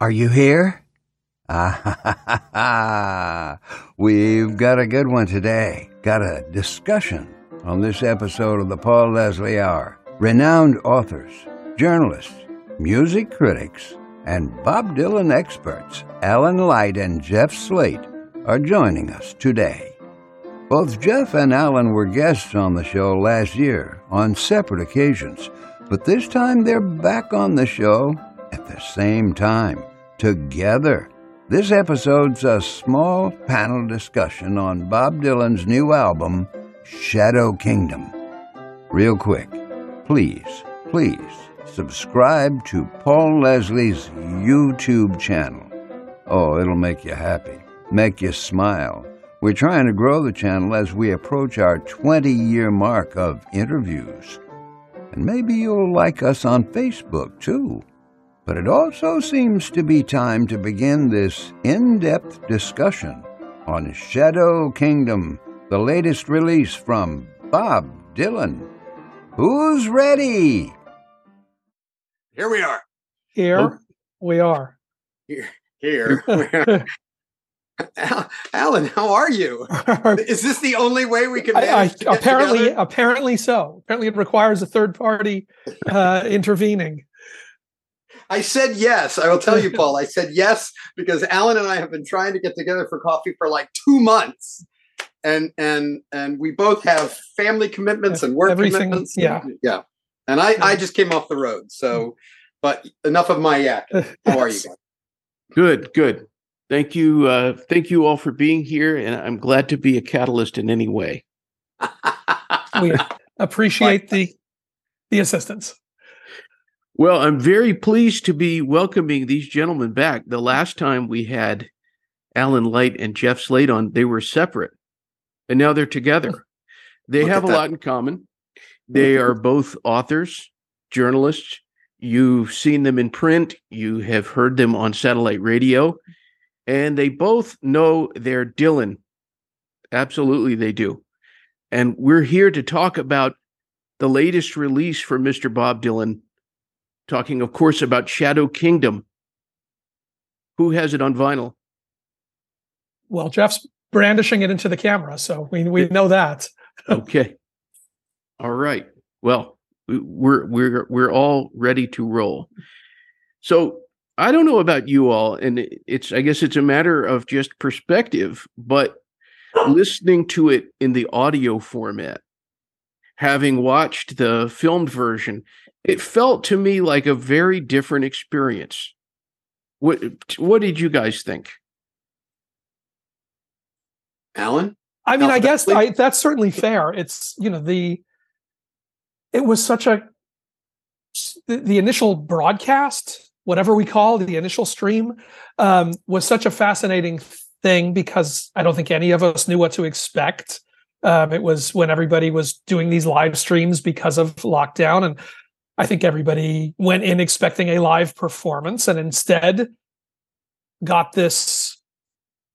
Are you here? Ah. We've got a good one today. Got a discussion on this episode of the Paul Leslie Hour. Renowned authors, journalists, music critics, and Bob Dylan experts, Alan Light and Jeff Slate, are joining us today. Both Jeff and Alan were guests on the show last year on separate occasions, but this time they're back on the show at the same time, together. This episode's a small panel discussion on Bob Dylan's new album, Shadow Kingdom. Real quick, please, please subscribe to Paul Leslie's YouTube channel. Oh, it'll make you happy, make you smile. We're trying to grow the channel as we approach our 20 year mark of interviews. And maybe you'll like us on Facebook too. But it also seems to be time to begin this in depth discussion on Shadow Kingdom, the latest release from Bob Dylan. Who's ready? Here we are. Here Oh. we are. Here. Here. Al- Alan, how are you? Is this the only way we can I, I, manage to get apparently, together? apparently so. Apparently, it requires a third party uh, intervening. I said yes. I will tell you, Paul. I said yes because Alan and I have been trying to get together for coffee for like two months, and and and we both have family commitments and work Everything, commitments. yeah. yeah. And I I just came off the road, so. But enough of my yak. How are you? Good, good. Thank you. Uh, thank you all for being here, and I'm glad to be a catalyst in any way. We appreciate the the assistance. Well, I'm very pleased to be welcoming these gentlemen back. The last time we had Alan Light and Jeff Slate on, they were separate, and now they're together. Oh, they Look have a that. lot in common. They are both authors, journalists. You've seen them in print, you have heard them on satellite radio, and they both know their Dylan. Absolutely, they do. And we're here to talk about the latest release from Mr. Bob Dylan, talking, of course, about Shadow Kingdom. Who has it on vinyl? Well, Jeff's brandishing it into the camera, so we we know that. Okay. All right. Well, we- we're we're we're all ready to roll. So I don't know about you all, and it's I guess it's a matter of just perspective, but listening to it in the audio format, having watched the filmed version, it felt to me like a very different experience. What what did you guys think? Alan? I mean, I guess I, that's certainly fair. It's you know the it was such a the, the initial broadcast, whatever we call the initial stream, um, was such a fascinating thing because I don't think any of us knew what to expect. Um, it was when everybody was doing these live streams because of lockdown, and I think everybody went in expecting a live performance, and instead got this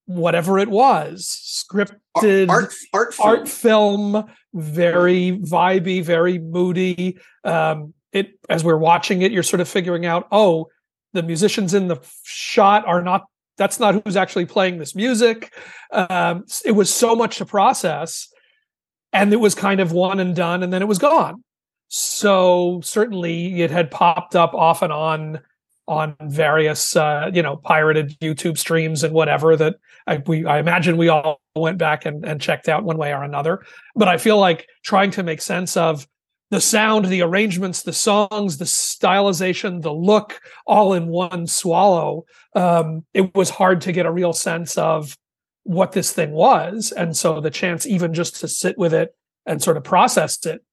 whatever it was scripted Art art film. art film, very vibey, very moody. Um, it as we're watching it, you're sort of figuring out, oh, the musicians in the shot are not. That's not who's actually playing this music. Um, it was so much to process, and it was kind of one and done, and then it was gone. So certainly, it had popped up off and on on various, uh, you know, pirated YouTube streams and whatever that I, we, I imagine we all went back and, and checked out one way or another. But I feel like trying to make sense of the sound, the arrangements, the songs, the stylization, the look, all in one swallow. Um, it was hard to get a real sense of what this thing was, and so the chance even just to sit with it and sort of process it.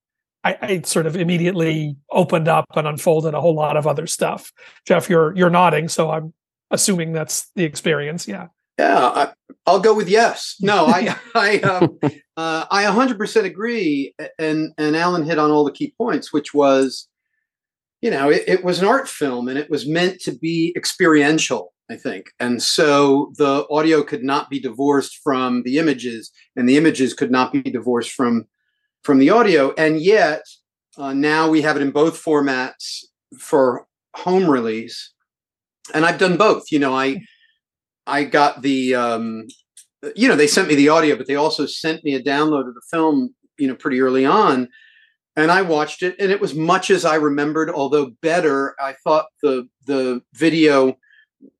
I, I sort of immediately opened up and unfolded a whole lot of other stuff. Jeff, you're you're nodding, so I'm assuming that's the experience. Yeah. Yeah, I, I'll go with yes. No, I I um, uh, I 100% agree, and and Alan hit on all the key points, which was, you know, it, it was an art film, and it was meant to be experiential, I think, and so the audio could not be divorced from the images, and the images could not be divorced from from the audio, and yet uh, now we have it in both formats for home release and I've done both. You know, I I got the um, you know they sent me the audio, but they also sent me a download of the film. You know, pretty early on, and I watched it, and it was much as I remembered, although better. I thought the the video,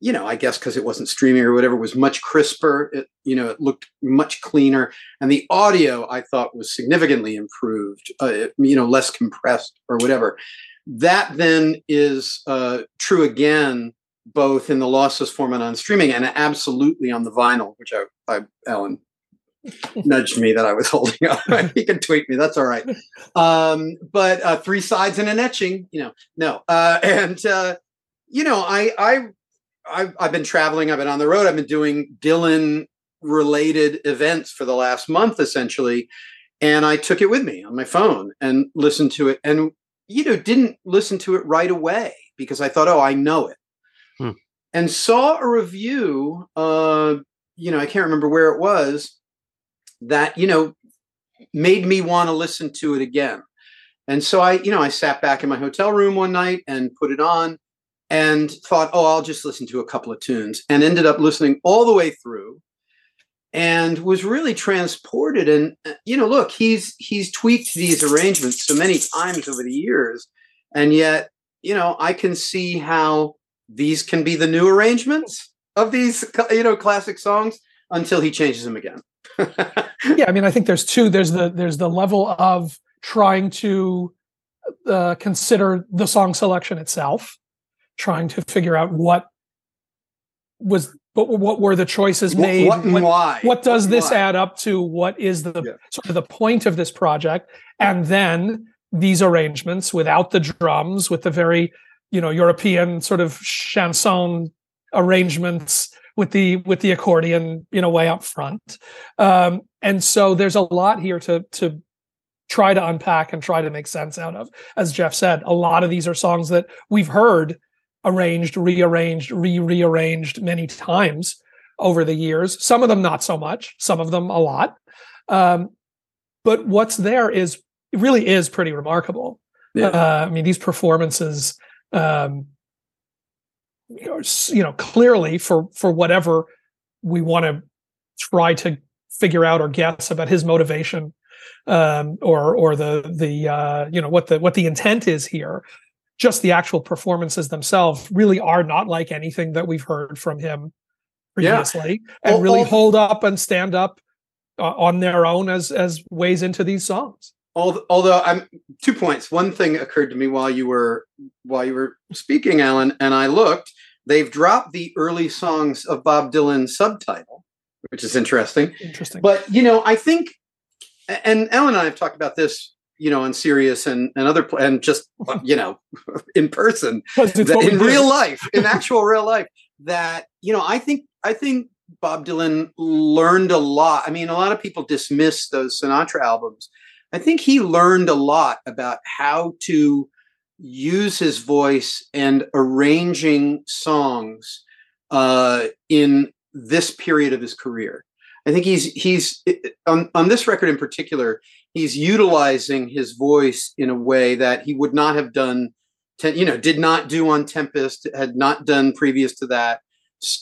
you know, I guess because it wasn't streaming or whatever, was much crisper. It you know it looked much cleaner, and the audio I thought was significantly improved. Uh, it, you know, less compressed or whatever. That then is uh, true again both in the lossless format on streaming and absolutely on the vinyl, which I, I Alan nudged me that I was holding up. he can tweet me. That's all right. Um, but uh, three sides and an etching, you know, no. Uh, and uh, you know, I, I, I've, I've been traveling. I've been on the road. I've been doing Dylan related events for the last month, essentially. And I took it with me on my phone and listened to it, and you know, didn't listen to it right away because I thought, oh, I know it Hmm. And saw a review, uh, you know, I can't remember where it was, that, you know, made me want to listen to it again. And so I, you know, I sat back in my hotel room one night and put it on and thought, oh, I'll just listen to a couple of tunes and ended up listening all the way through and was really transported and uh, you know look he's he's tweaked these arrangements so many times over the years and yet you know i can see how these can be the new arrangements of these you know classic songs until he changes them again. Yeah i mean i think there's two there's the there's the level of trying to uh, consider the song selection itself trying to figure out what was but what were the choices? Made what, what why? what does this why? add up to? What is the yeah. sort of the point of this project? And then these arrangements without the drums with the very you know European sort of chanson arrangements with the with the accordion you know way up front. Um, and so there's a lot here to to try to unpack and try to make sense out of. As jeff said a lot of these are songs that we've heard arranged rearranged re-rearranged many times over the years some of them not so much some of them a lot um, but what's there is really is pretty remarkable yeah. uh, i mean these performances um, you know, clearly for for whatever we want to try to figure out or guess about his motivation um, or or the the uh, you know what the what the intent is here. Just the actual performances themselves really are not like anything that we've heard from him previously, yeah. and really hold up and stand up uh, on their own as as ways into these songs although I'm two points. One thing occurred to me while you were while you were speaking, Alan, and I looked. They've dropped the early songs of Bob Dylan subtitle, which is interesting. Interesting. But you know, I think, and Alan and I have talked about this, you know, on Sirius and and other and just you know, in person, in real life, in actual real life. That you know, I think I think Bob Dylan learned a lot. I mean, a lot of people dismiss those Sinatra albums I think he learned a lot about how to use his voice and arranging songs uh, in this period of his career. I think he's he's on, on this record in particular. He's utilizing his voice in a way that he would not have done. you know, did not do on Tempest. Had not done previous to that.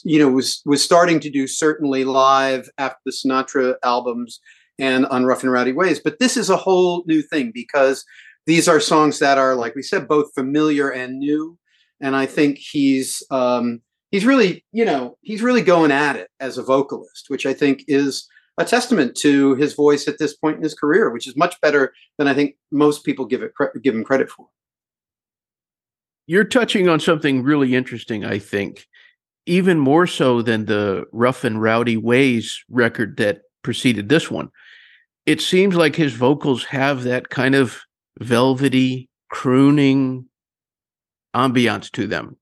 You know, was was starting to do certainly live after the Sinatra albums and on Rough and Rowdy Ways. But this is a whole new thing because these are songs that are, like we said, both familiar and new. And I think he's um, he's really, you know, he's really going at it as a vocalist, which I think is a testament to his voice at this point in his career, which is much better than I think most people give it give him credit for. You're touching on something really interesting, I think, even more so than the Rough and Rowdy Ways record that preceded this one it seems like his vocals have that kind of velvety crooning ambiance to them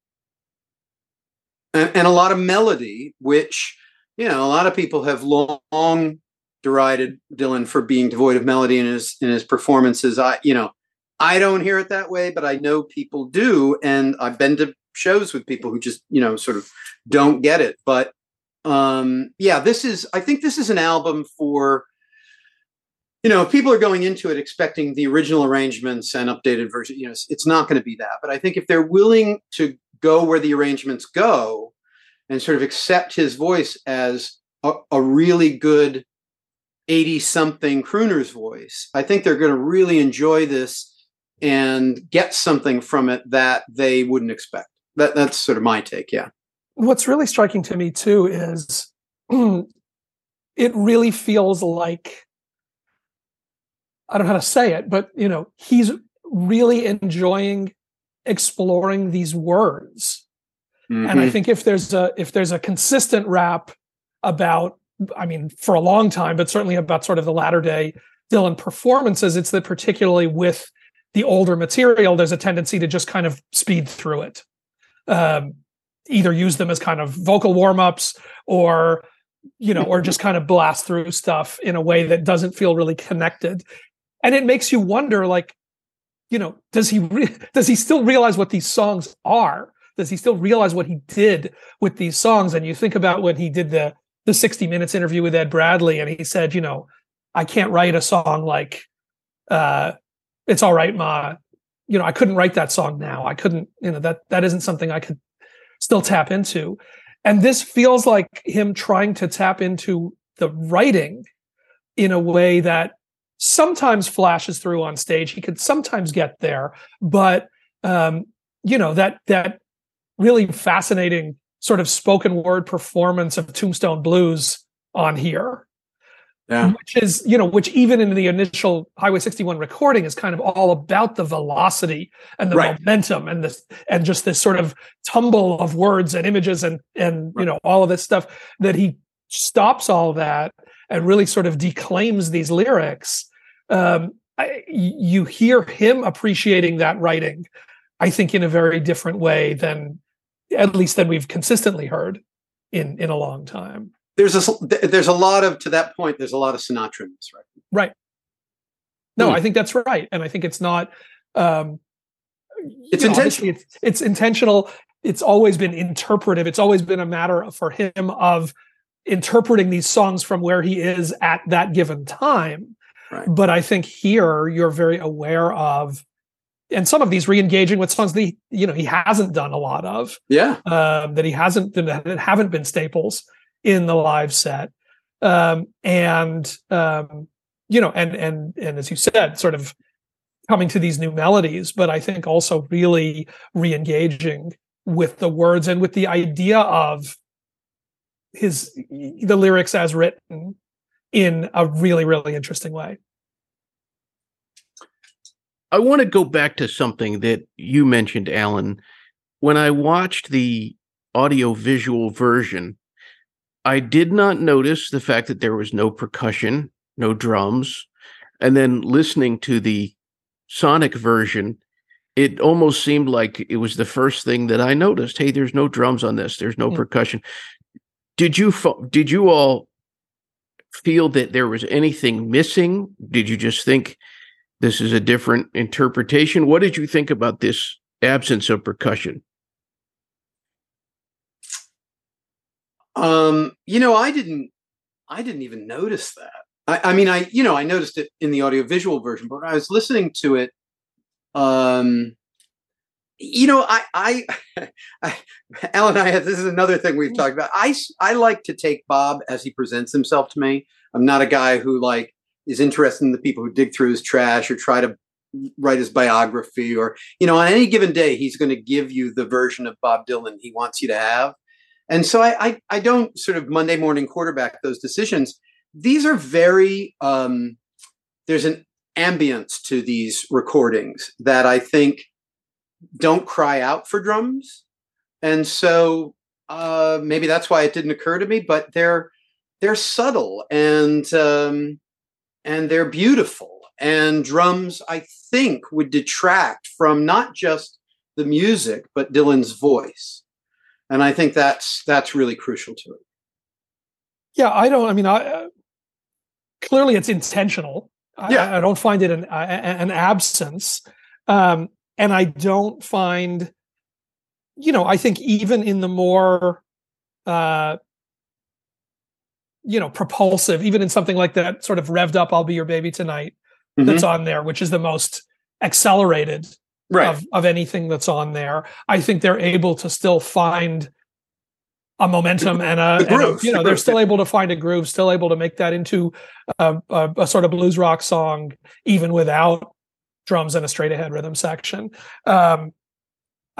and, and, a lot of melody which you know a lot of people have long derided dylan for being devoid of melody in his in his performances i you know i don't hear it that way but i know people do and i've been to shows with people who just you know sort of don't get it but um yeah this is i think this is an album for you know, people are going into it expecting the original arrangements and updated version. You know, it's, it's not going to be that. But I think if they're willing to go where the arrangements go and sort of accept his voice as a, a really good 80 something crooner's voice, I think they're going to really enjoy this and get something from it that they wouldn't expect. That, that's sort of my take. Yeah. What's really striking to me too is it really feels like I don't know how to say it, but you know, he's really enjoying exploring these words. Mm-hmm. And I mm-hmm. think if there's a if there's a consistent rap about I mean, for a long time, but certainly about sort of the latter day Dylan performances, it's that particularly with the older material, there's a tendency to just kind of speed through it. Um, either use them as kind of vocal warm-ups or you know or just kind of blast through stuff in a way that doesn't feel really connected and it makes you wonder like you know does he re- does he still realize what these songs are does he still realize what he did with these songs? And you think about when he did the the 60 minutes interview with ed bradley and he said you know i can't write a song like uh it's all right ma. You know i couldn't write that song now. I couldn't you know that that isn't something i could still tap into. And this feels like him trying to tap into the writing in a way that sometimes flashes through on stage. He could sometimes get there, but um, you know that that really fascinating sort of spoken word performance of Tombstone Blues on here. Yeah. Which is, you know, which even in the initial Highway 61 recording is kind of all about the velocity and the right. momentum and this and just this sort of tumble of words and images and and right. you know all of this stuff that he stops all that and really sort of declaims these lyrics um, I, you hear him appreciating that writing, I think, in a very different way than, at least, than we've consistently heard in in a long time. There's a there's a lot of to that point. There's a lot of Sinatra in this record. Right. No, hmm. I think that's right, and I think it's not. Um, it's know, intentional. It's, it's intentional. It's always been interpretive. It's always been a matter for him of interpreting these songs from where he is at that given time Right. But I think here you're very aware of, and some of these re-engaging with songs that he, you know he hasn't done a lot of. Yeah, um, that he hasn't that haven't been staples in the live set, um, and um, you know, and and and as you said, sort of coming to these new melodies, but I think also really re-engaging with the words and with the idea of his the lyrics as written in a really, really interesting way. I want to go back to something that you mentioned, Alan. When I watched the audio visual version, I did not notice the fact that there was no percussion, no drums. And then listening to the sonic version, it almost seemed like it was the first thing that I noticed. Hey, there's no drums on this. There's no mm. percussion. Did you did you all feel that there was anything missing? Did you just think this is a different interpretation? What did you think about this absence of percussion? Um, you know, I didn't I didn't even notice that. I, I mean, I you know, I noticed it in the audiovisual version, but when I was listening to it, um, you know, I, I, I, Alan, I, this is another thing we've talked about. I, I like to take Bob as he presents himself to me. I'm not a guy who like is interested in the people who dig through his trash or try to write his biography or, you know, on any given day, he's going to give you the version of Bob Dylan he wants you to have. And so I, I, I don't sort of Monday morning quarterback those decisions. These are very, um, there's an ambience to these recordings that I think don't cry out for drums. And so uh, maybe that's why it didn't occur to me, but they're they're subtle and um, and they're beautiful. And drums, I think, would detract from not just the music but Dylan's voice, and I think that's that's really crucial to it. Yeah, I don't. I mean, I uh, clearly it's intentional. Yeah. I, I don't find it an an absence. Um, and I don't find, you know, I think even in the more, uh, you know, propulsive, even in something like that sort of revved up, I'll be your baby tonight, mm-hmm. that's on there, which is the most accelerated right. of, of anything that's on there. I think they're able to still find a momentum and a, The and a- you know the they're groove, still able to find a groove, still able to make that into a, a, a sort of blues rock song, even without drums and a straight ahead rhythm section. Um,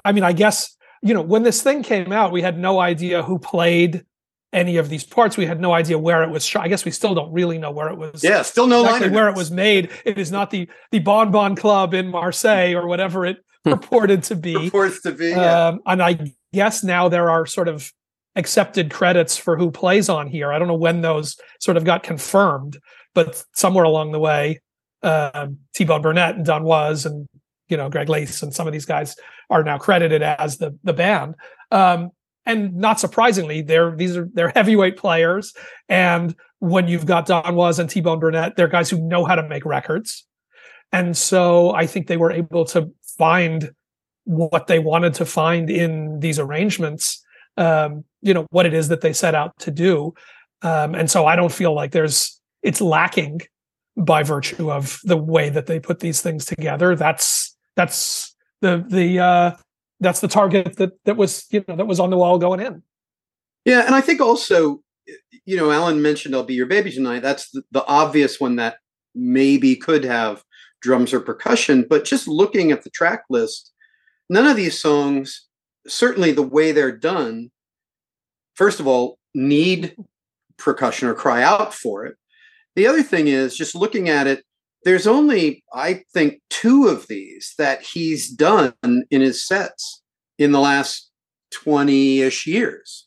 I mean, I guess you know when this thing came out, we had no idea who played any of these parts. We had no idea where it was shot. I guess we still don't really know where it was Yeah, still no exactly where it was made. It is not the the Bon Bon Club in Marseille or whatever it purported to be. Purports to be. yeah. Um, and I guess now there are sort of accepted credits for who plays on here. I don't know when those sort of got confirmed, but somewhere along the way, um, T-Bone Burnett and Don Was and you know Greg Leisz and some of these guys are now credited as the the band. Um, and not surprisingly, they're these are they're heavyweight players. And when you've got Don Was and T-Bone Burnett, they're guys who know how to make records. And so I think they were able to find what they wanted to find in these arrangements, um, you know, what it is that they set out to do. Um, and so I don't feel like there's it's lacking by virtue of the way that they put these things together. That's that's the the uh that's the target that that was you know that was on the wall going in. Yeah, and I think also, you know, Alan mentioned "I'll Be Your Baby Tonight." That's the, the obvious one that maybe could have drums or percussion. But just looking at the track list, none of these songs, certainly the way they're done, first of all, need percussion or cry out for it. The other thing is just looking at it. There's only, I think, two of these that he's done in his sets in the last 20-ish years.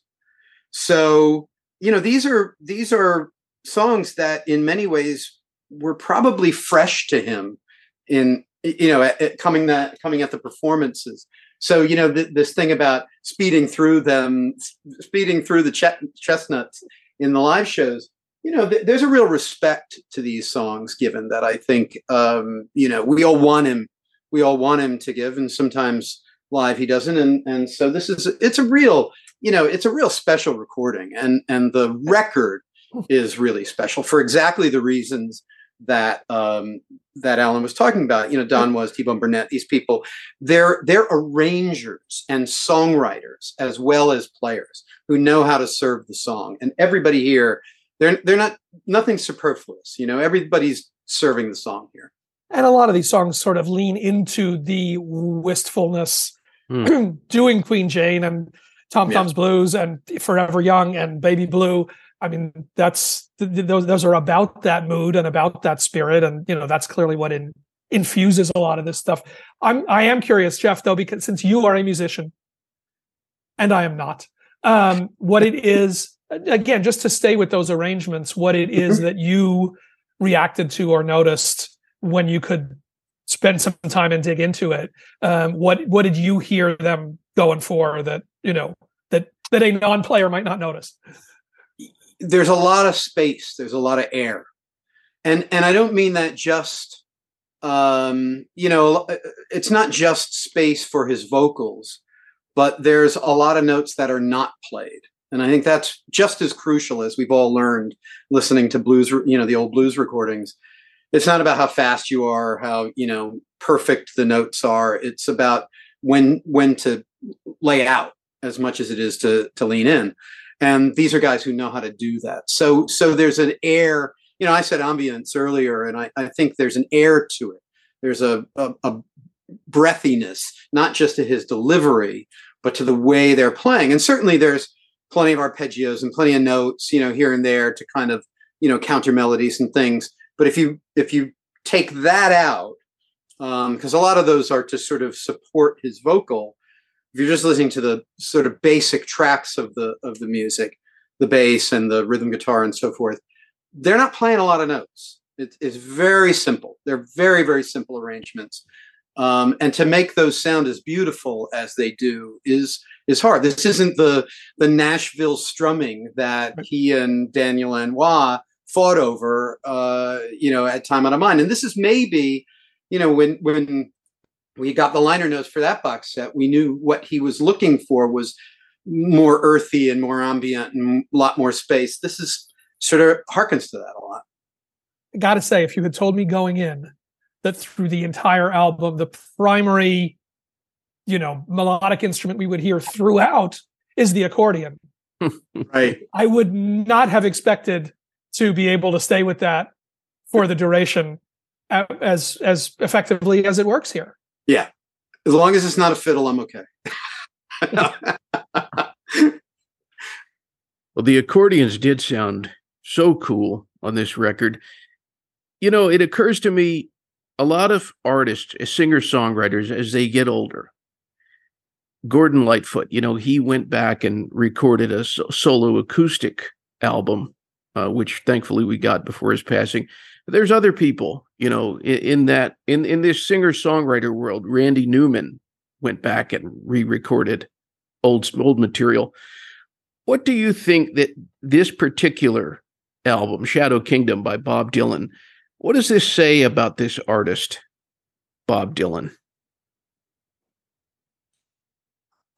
So, you know, these are these are songs that in many ways were probably fresh to him in you know at, at coming that coming at the performances. So, you know, th- this thing about speeding through them, speeding through the ch- chestnuts in the live shows, you know, th- there's a real respect to these songs given that I think, um, you know, we all want him, we all want him to give, and sometimes live he doesn't, and and so this is it's a real, you know, it's a real special recording, and and the record is really special for exactly the reasons that um, that Alan was talking about. You know, Don Was T-Bone Burnett. These people, they're they're arrangers and songwriters as well as players who know how to serve the song. And everybody here, they're they're not nothing superfluous. You know, everybody's serving the song here. And a lot of these songs sort of lean into the wistfulness, doing Queen Jane and Tom Yeah. Thumb's Blues and Forever Young and Baby Blue. I mean, that's th- th- those those are about that mood and about that spirit, and you know that's clearly what in, infuses a lot of this stuff. I'm I am curious, Jeff, though, because since you are a musician, and I am not, um, what it is again, just to stay with those arrangements, what it is that you reacted to or noticed when you could spend some time and dig into it. Um, what what did you hear them going for that you know that that a non-player might not notice? there's a lot of space there's a lot of air and and i don't mean that just um you know it's not just space for his vocals but there's a lot of notes that are not played and i think that's just as crucial as we've all learned listening to blues you know the old blues recordings. It's not about how fast you are how you know perfect the notes are. It's about when when to lay out as much as it is to to lean in. And these are guys who know how to do that. So so there's an air you know i said ambience earlier and i, I think there's an air to it. There's a, a, a breathiness not just to his delivery but to the way they're playing. And certainly there's plenty of arpeggios and plenty of notes you know here and there to kind of you know counter melodies and things. But if you if you take that out because a lot of those are to sort of support his vocal if you're just listening to the sort of basic tracks of the of the music the bass and the rhythm guitar and so forth they're not playing a lot of notes. It, it's very simple. They're very very simple arrangements. Um, and to make those sound as beautiful as they do is is hard. This isn't the the nashville strumming that he and daniel lanois fought over uh, you know at time out of mind. And this is maybe you know when when we got the liner notes for that box set we knew what he was looking for was more earthy and more ambient and a lot more space. This is sort of harkens to that a lot. I got to say, if you had told me going in that through the entire album, the primary, you know, melodic instrument we would hear throughout is the accordion. right. I would not have expected to be able to stay with that for the duration as as effectively as it works here. Yeah. As long as it's not a fiddle, I'm okay. well, the accordions did sound so cool on this record. You know, it occurs to me a lot of artists, singer songwriters, as they get older, Gordon Lightfoot, you know, he went back and recorded a solo acoustic album, uh, which thankfully we got before his passing. There's other people, you know, in, in that in in this singer songwriter world. Randy Newman went back and re-recorded old old material. What do you think that this particular album, Shadow Kingdom by Bob Dylan, what does this say about this artist, Bob Dylan?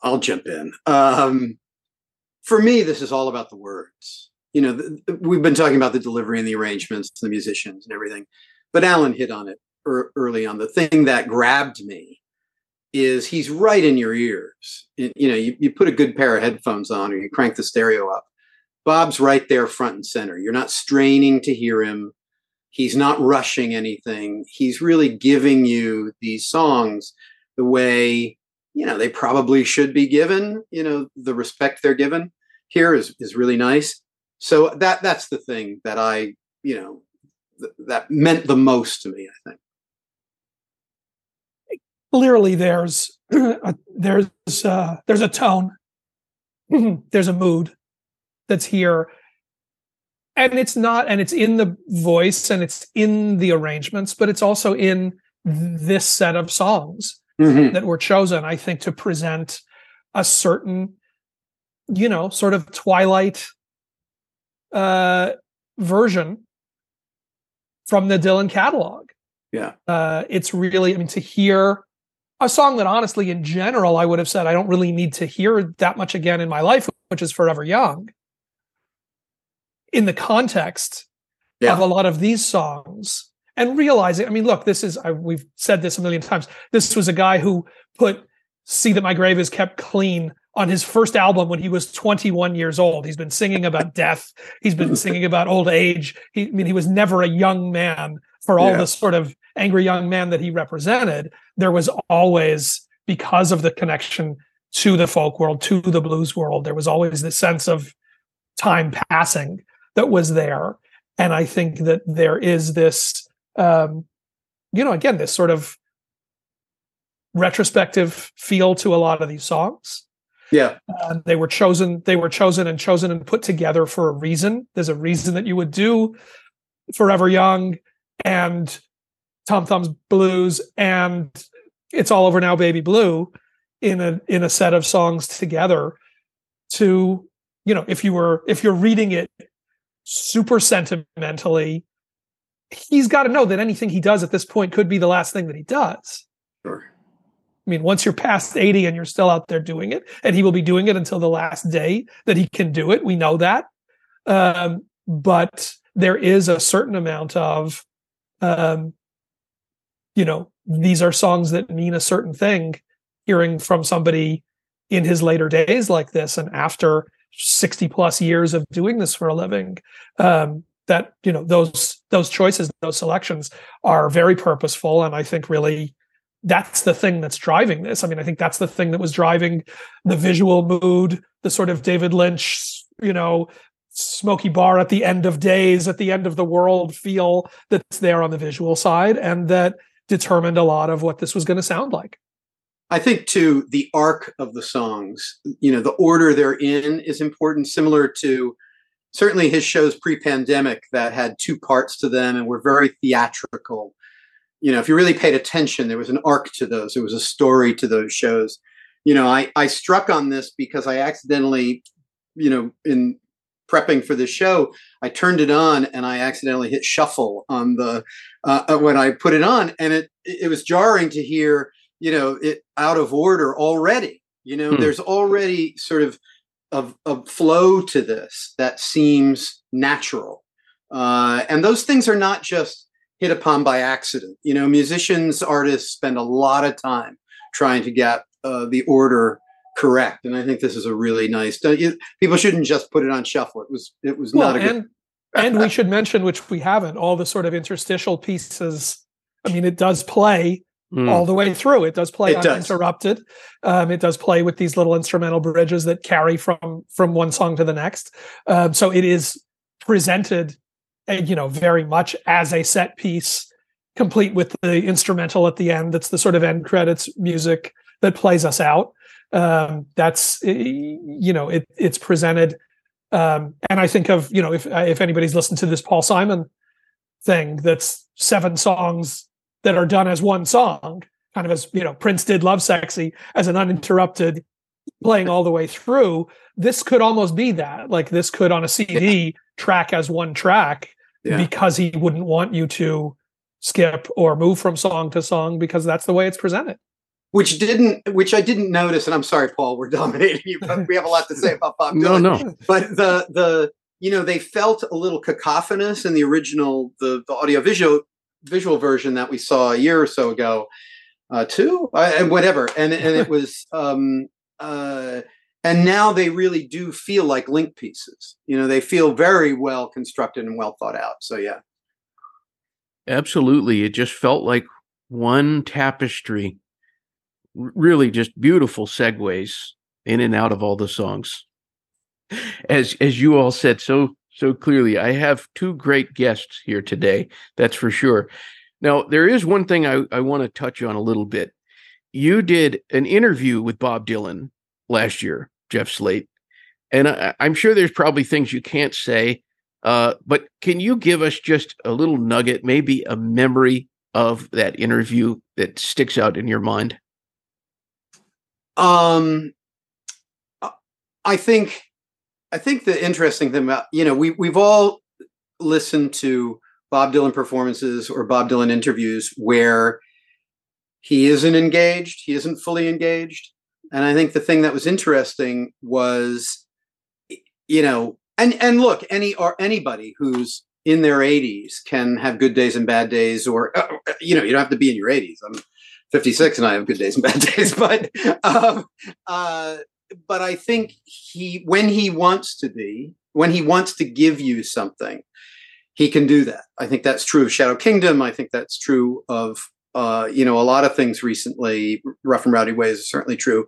I'll jump in. Um, for me, this is all about the words. You know, the, we've been talking about the delivery and the arrangements, the musicians and everything, but Alan hit on it er, early on. The thing that grabbed me is he's right in your ears. You know, you, you put a good pair of headphones on or you crank the stereo up. Bob's right there front and center. You're not straining to hear him. He's not rushing anything. He's really giving you these songs the way you know they probably should be given you know the respect they're given here is is really nice. So that that's the thing that i you know th- that meant the most to me i think. Clearly there's a, there's uh, there's a tone. There's a mood that's here. And it's not and it's in the voice and it's in the arrangements but it's also in this set of songs mm-hmm. that were chosen, I think, to present a certain, you know, sort of twilight uh, version from the Dylan catalog. Yeah. Uh, it's really, I mean, to hear a song that honestly, in general, I would have said I don't really need to hear that much again in my life, which is Forever Young. In the context yeah. of a lot of these songs, and realizing, I mean, look, this is, I, we've said this a million times. This was a guy who put See That My Grave Is Kept Clean on his first album when he was 21 years old. He's been singing about death. He's been singing about old age. He, I mean, he was never a young man for all yeah. the sort of angry young man that he represented. There was always, because of the connection to the folk world, to the blues world, there was always this sense of time passing that was there. And I think that there is this um, you know, again, this sort of retrospective feel to a lot of these songs. Yeah. And they were chosen, they were chosen and chosen and put together for a reason. There's a reason that you would do Forever Young and Tom Thumb's Blues and It's All Over Now Baby Blue in a in a set of songs together to, you know, if you were if you're reading it super sentimentally he's got to know that anything he does at this point could be the last thing that he does. Sure. I mean, once you're past 80 and you're still out there doing it, and he will be doing it until the last day that he can do it. We know that. Um, but there is a certain amount of, um, you know, these are songs that mean a certain thing. Hearing from somebody in his later days like this, and after 60 plus years of doing this for a living, um, that you know those those choices those selections are very purposeful. And i think really that's the thing that's driving this. I mean i think that's the thing that was driving the visual mood the sort of david lynch you know smoky bar at the end of days at the end of the world feel that's there on the visual side and that determined a lot of what this was going to sound like. I think too the arc of the songs, you know, the order they're in is important, similar to certainly his shows pre-pandemic that had two parts to them and were very theatrical. You know if you really paid attention there was an arc to those. There was a story to those shows. You know i i struck on this because i accidentally you know in prepping for the show i turned it on and i accidentally hit shuffle on the uh, uh when i put it on and it it was jarring to hear you know it out of order already. You know hmm. there's already sort of of, of flow to this that seems natural. Uh, and those things are not just hit upon by accident. You know, musicians, artists spend a lot of time trying to get uh, the order correct, and I think this is a really nice. People shouldn't just put it on shuffle. It was it was well, not a and, good. and we should mention, which we haven't, all the sort of interstitial pieces. I mean, it does play mm. all the way through. It does play it uninterrupted. Does. Um, it does play with these little instrumental bridges that carry from from one song to the next. Um, so it is presented, uh, you know, very much as a set piece, complete with the instrumental at the end. That's the sort of end credits music that plays us out. Um, that's you know, it, it's presented. Um, and I think of you know if if anybody's listened to this Paul Simon thing, that's seven songs that are done as one song, kind of as you know Prince did "Lovesexy" as an uninterrupted playing all the way through. This could almost be that. Like this could on a CD track as one track yeah. because he wouldn't want you to skip or move from song to song because that's the way it's presented. Which didn't, which I didn't notice, and I'm sorry, Paul, we're dominating you, but we have a lot to say about Bob Dylan. no, no. But the the you know they felt a little cacophonous in the original the the audio visual version that we saw a year or so ago, uh, two uh, and whatever, and and it was um, uh, and now they really do feel like link pieces. You know, they feel very well constructed and well thought out. So yeah, absolutely, it just felt like one tapestry. Really, just beautiful segues in and out of all the songs. As as you all said so so clearly. I have two great guests here today, that's for sure. Now, there is one thing I, I want to touch on a little bit. You did an interview with Bob Dylan last year, Jeff Slate, and I, am sure there's probably things you can't say, uh, but can you give us just a little nugget, maybe a memory of that interview that sticks out in your mind? Um, I think I think the interesting thing about you know we we've all listened to Bob Dylan performances or Bob Dylan interviews where he isn't engaged, he isn't fully engaged, and I think the thing that was interesting was you know and and look any or anybody who's in their 80s can have good days and bad days or uh, uh, you know you don't have to be in your 80s i'm 56 and i have good days and bad days but um, uh, but I think he, when he wants to be, when he wants to give you something, he can do that. I think that's true of Shadow Kingdom. I think that's true of uh, you know a lot of things recently. Rough and Rowdy Ways is certainly true.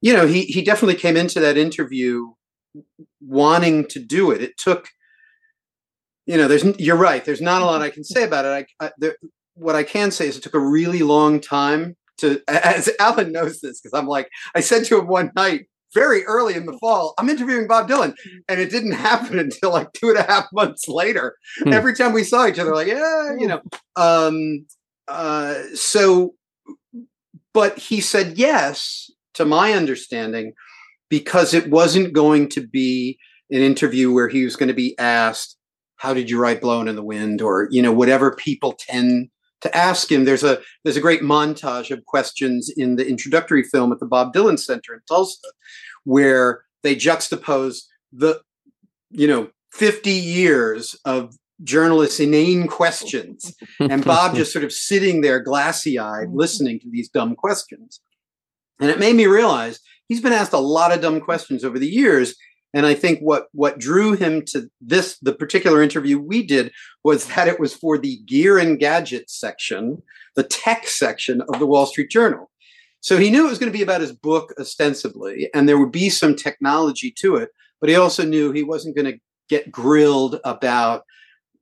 You know, he he definitely came into that interview wanting to do it. It took, you know, there's you're right. There's not a lot I can say about it. I, I there, what I can say is it took a really long time to. As Alan knows this because I'm like I said to him one night very early in the fall, I'm interviewing Bob Dylan. And it didn't happen until like two and a half months later. Hmm. Every time we saw each other, like, yeah, you know. Um, uh, so, but he said yes, to my understanding, because it wasn't going to be an interview where he was going to be asked, How did you write Blowin' in the Wind? or, you know, whatever people tend to ask him. There's a there's a great montage of questions in the introductory film at the Bob Dylan Center in Tulsa, where they juxtapose the you know 50 years of journalists' inane questions, and Bob just sort of sitting there glassy eyed mm-hmm. listening to these dumb questions. And it made me realize he's been asked a lot of dumb questions over the years and I think what what drew him to this the particular interview we did was that it was for the gear and gadgets section, the tech section of the Wall Street Journal. So he knew it was going to be about his book ostensibly, and there would be some technology to it. But he also knew he wasn't going to get grilled about,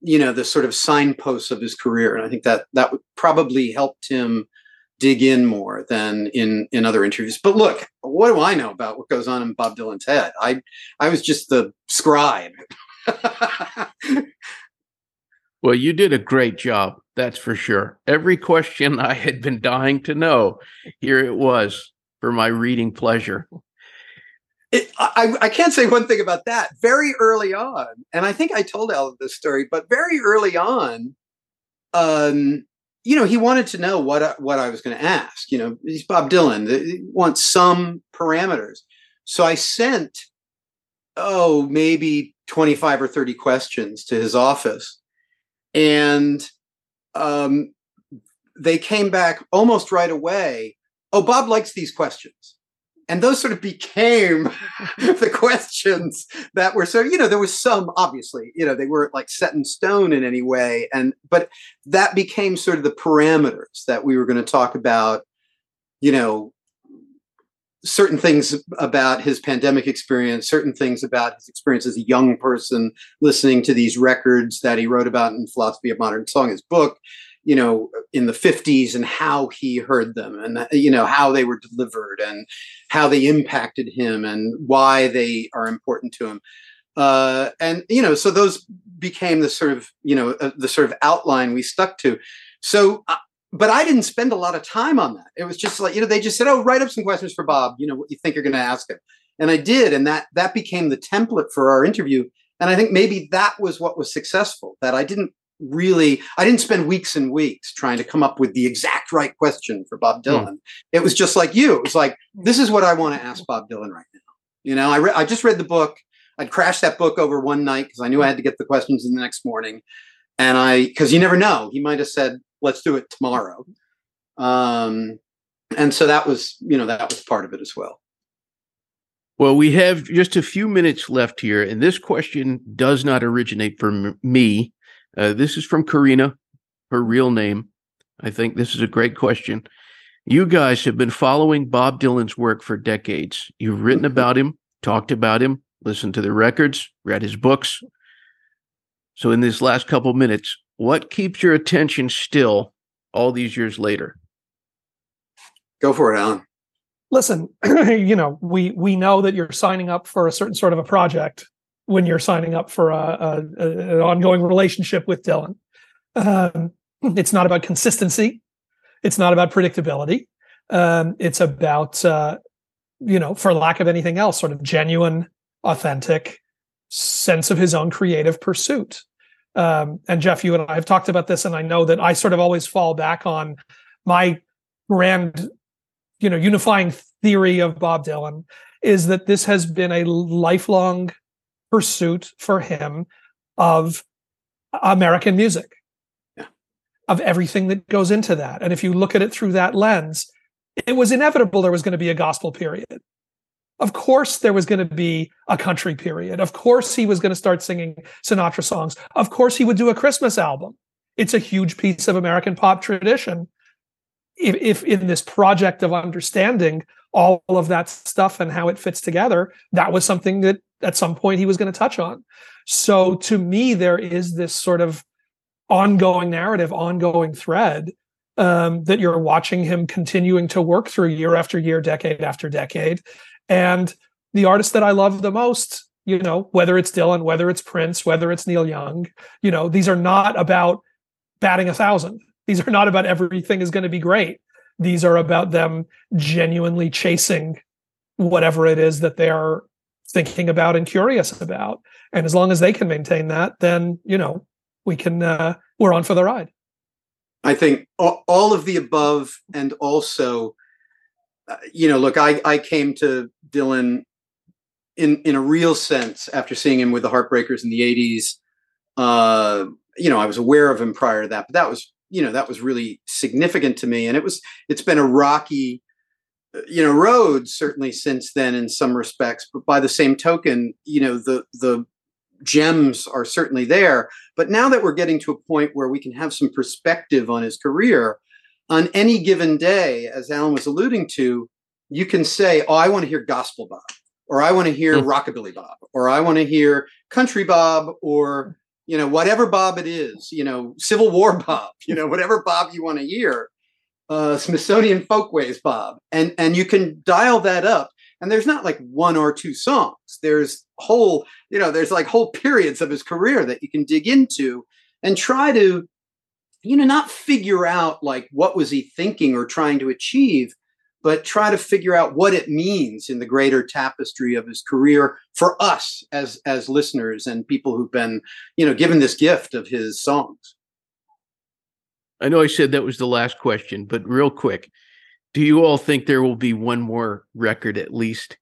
you know, the sort of signposts of his career. And I think that that probably helped him dig in more than in in other interviews. But look, what do I know about what goes on in Bob Dylan's head? I I was just the scribe. well, you did a great job, that's for sure. Every question I had been dying to know, here it was for my reading pleasure. It, I, I can't say one thing about that. Very early on, and I think I told Al this story, but very early on, um, you know, he wanted to know what I, what I was going to ask. You know, he's Bob Dylan. He wants some parameters. So I sent, oh, maybe 25 or 30 questions to his office. And um, they came back almost right away. Oh, Bob likes these questions. And those sort of became the questions that were so, you know, there was some obviously, you know, they weren't like set in stone in any way. And, but that became sort of the parameters that we were going to talk about, you know, certain things about his pandemic experience, certain things about his experience as a young person listening to these records that he wrote about in Philosophy of Modern Song, his book, you know, in the 50s and how he heard them and, you know, how they were delivered and how they impacted him and why they are important to him. Uh, and, you know, so those became the sort of, you know, uh, the sort of outline we stuck to. So uh, but I didn't spend a lot of time on that. It was just like, you know, they just said, oh, write up some questions for Bob, you know, what you think you're going to ask him. And I did. And that, that became the template for our interview. And I think maybe that was what was successful, that I didn't really, I didn't spend weeks and weeks trying to come up with the exact right question for Bob hmm. Dylan. It was just like you. It was like, this is what I want to ask Bob Dylan right now. You know, I, re- I just read the book. I'd crashed that book over one night because I knew I had to get the questions in the next morning. And I, because you never know, he might have said, let's do it tomorrow. Um, and so that was, you know, that was part of it as well. Well, we have just a few minutes left here, and this question does not originate from me. Uh, this is from Karina, her real name. I think this is a great question. You guys have been following Bob Dylan's work for decades. You've written mm-hmm. about him, talked about him, listened to the records, read his books. So, in these last couple minutes, what keeps your attention still all these years later? Go for it, Alan. Listen, you know, we we know that you're signing up for a certain sort of a project when you're signing up for a, a, a an ongoing relationship with Dylan. Um, it's not about consistency. It's not about predictability. Um, it's about, uh, you know, for lack of anything else, sort of genuine, authentic sense of his own creative pursuit. Um, and Jeff, you and I have talked about this, and I know that I sort of always fall back on my grand, you know, unifying theory of Bob Dylan is that this has been a lifelong pursuit for him of American music, yeah. of everything that goes into that. And if you look at it through that lens, it was inevitable there was going to be a gospel period. Of course, there was going to be a country period. Of course, he was going to start singing Sinatra songs. Of course, he would do a Christmas album. It's a huge piece of American pop tradition. If, if in this project of understanding all of that stuff and how it fits together, that was something that at some point he was going to touch on. So to me, there is this sort of ongoing narrative, ongoing thread um, that you're watching him continuing to work through year after year, decade after decade. And the artists that I love the most, you know, whether it's Dylan, whether it's Prince, whether it's Neil Young, you know, these are not about batting a thousand. These are not about everything is going to be great. These are about them genuinely chasing whatever it is that they are thinking about and curious about. And as long as they can maintain that, then, you know, we can, uh, we're on for the ride. I think all of the above and also uh, you know, look, I, I came to Dylan in in a real sense after seeing him with the Heartbreakers in the '80s. Uh, you know, I was aware of him prior to that, but that was you know that was really significant to me, and it was it's been a rocky you know road certainly since then in some respects. But by the same token, you know the the gems are certainly there. But now that we're getting to a point where we can have some perspective on his career, on any given day, as Alan was alluding to, you can say, Oh, I want to hear gospel Bob, or I want to hear mm-hmm. rockabilly Bob, or I want to hear country Bob, or you know, whatever Bob it is, you know, Civil War Bob, you know, whatever Bob you want to hear, uh, Smithsonian Folkways Bob, and and you can dial that up. And there's not like one or two songs. There's whole, you know, there's like whole periods of his career that you can dig into and try to you know not figure out like what was he thinking or trying to achieve but try to figure out what it means in the greater tapestry of his career for us as as listeners and people who've been you know given this gift of his songs i know i said that was the last question but real quick do you all think there will be one more record at least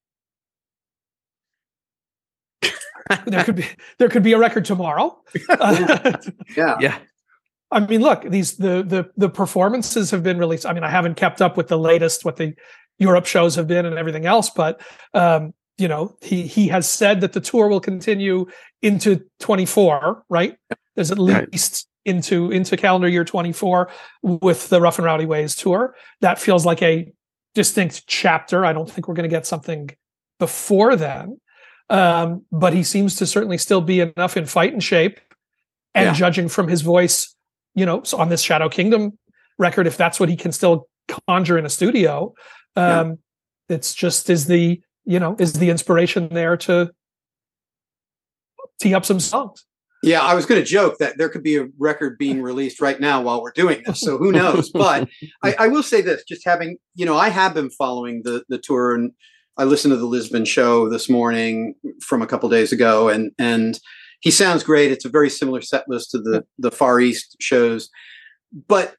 there could be there could be a record tomorrow yeah. yeah I mean, look, these the the the performances have been released. I mean, I haven't kept up with the latest what the Europe shows have been and everything else, but um, you know, he he has said that the tour will continue into 24, right? There's at Right. least into into calendar year 24 with the Rough and Rowdy Ways tour. That feels like a distinct chapter. I don't think we're going to get something before then. Um, but he seems to certainly still be enough in fight and shape. And Yeah. judging from his voice, you know, so on this Shadow Kingdom record, if that's what he can still conjure in a studio, um, it's just is the you know is the inspiration there to tee up some songs. Yeah, I was going to joke that there could be a record being released right now while we're doing this. So who knows? But I, I will say this: just having, you know, I have been following the the tour, and I listened to the Lisbon show this morning from a couple days ago, and and he sounds great. It's a very similar set list to the the Far East shows, but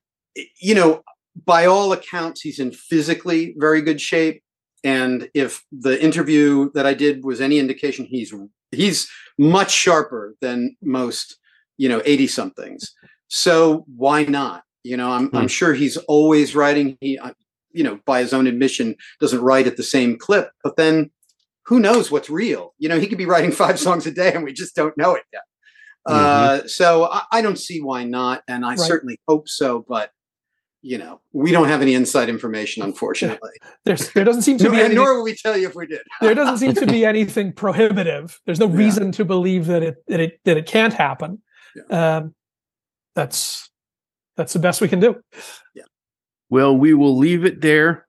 you know, by all accounts, he's in physically very good shape. And if the interview that I did was any indication, he's he's much sharper than most, you know, 80 somethings. So why not? You know, I'm, I'm sure he's always writing. He, uh, you know, by his own admission, doesn't write at the same clip, but then who knows what's real? You know, he could be writing five songs a day and we just don't know it yet. Uh, so I, I don't see why not. And I Right. certainly hope so, but you know, we don't have any inside information, unfortunately. There's there doesn't seem to No, be and any, nor will we tell you if we did. there doesn't seem to be anything prohibitive. There's no Yeah. reason to believe that it that it that it can't happen. Um, that's that's the best we can do. Yeah. Well, we will leave it there.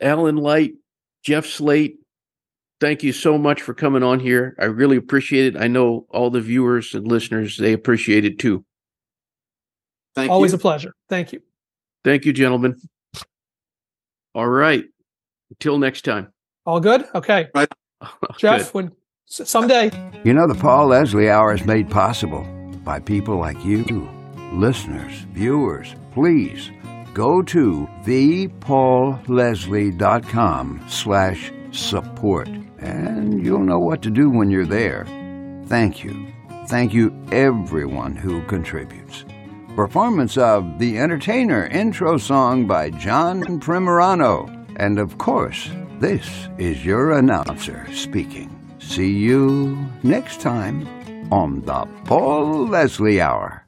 Alan Light, Jeff Slate, thank you so much for coming on here. I really appreciate it. I know all the viewers and listeners, they appreciate it too. Thank you. Always you. a pleasure. Thank you. Thank you, gentlemen. All right. Until next time. All good. Okay, Jeff. Good. When someday. You know, the Paul Leslie Hour is made possible by people like you, listeners, viewers. Please go to thepaulleslie.com slash support, and you'll know what to do when you're there. Thank you. Thank you, everyone who contributes. Performance of The Entertainer intro song by John Primorano. And of course, this is your announcer speaking. See you next time on the Paul Leslie Hour.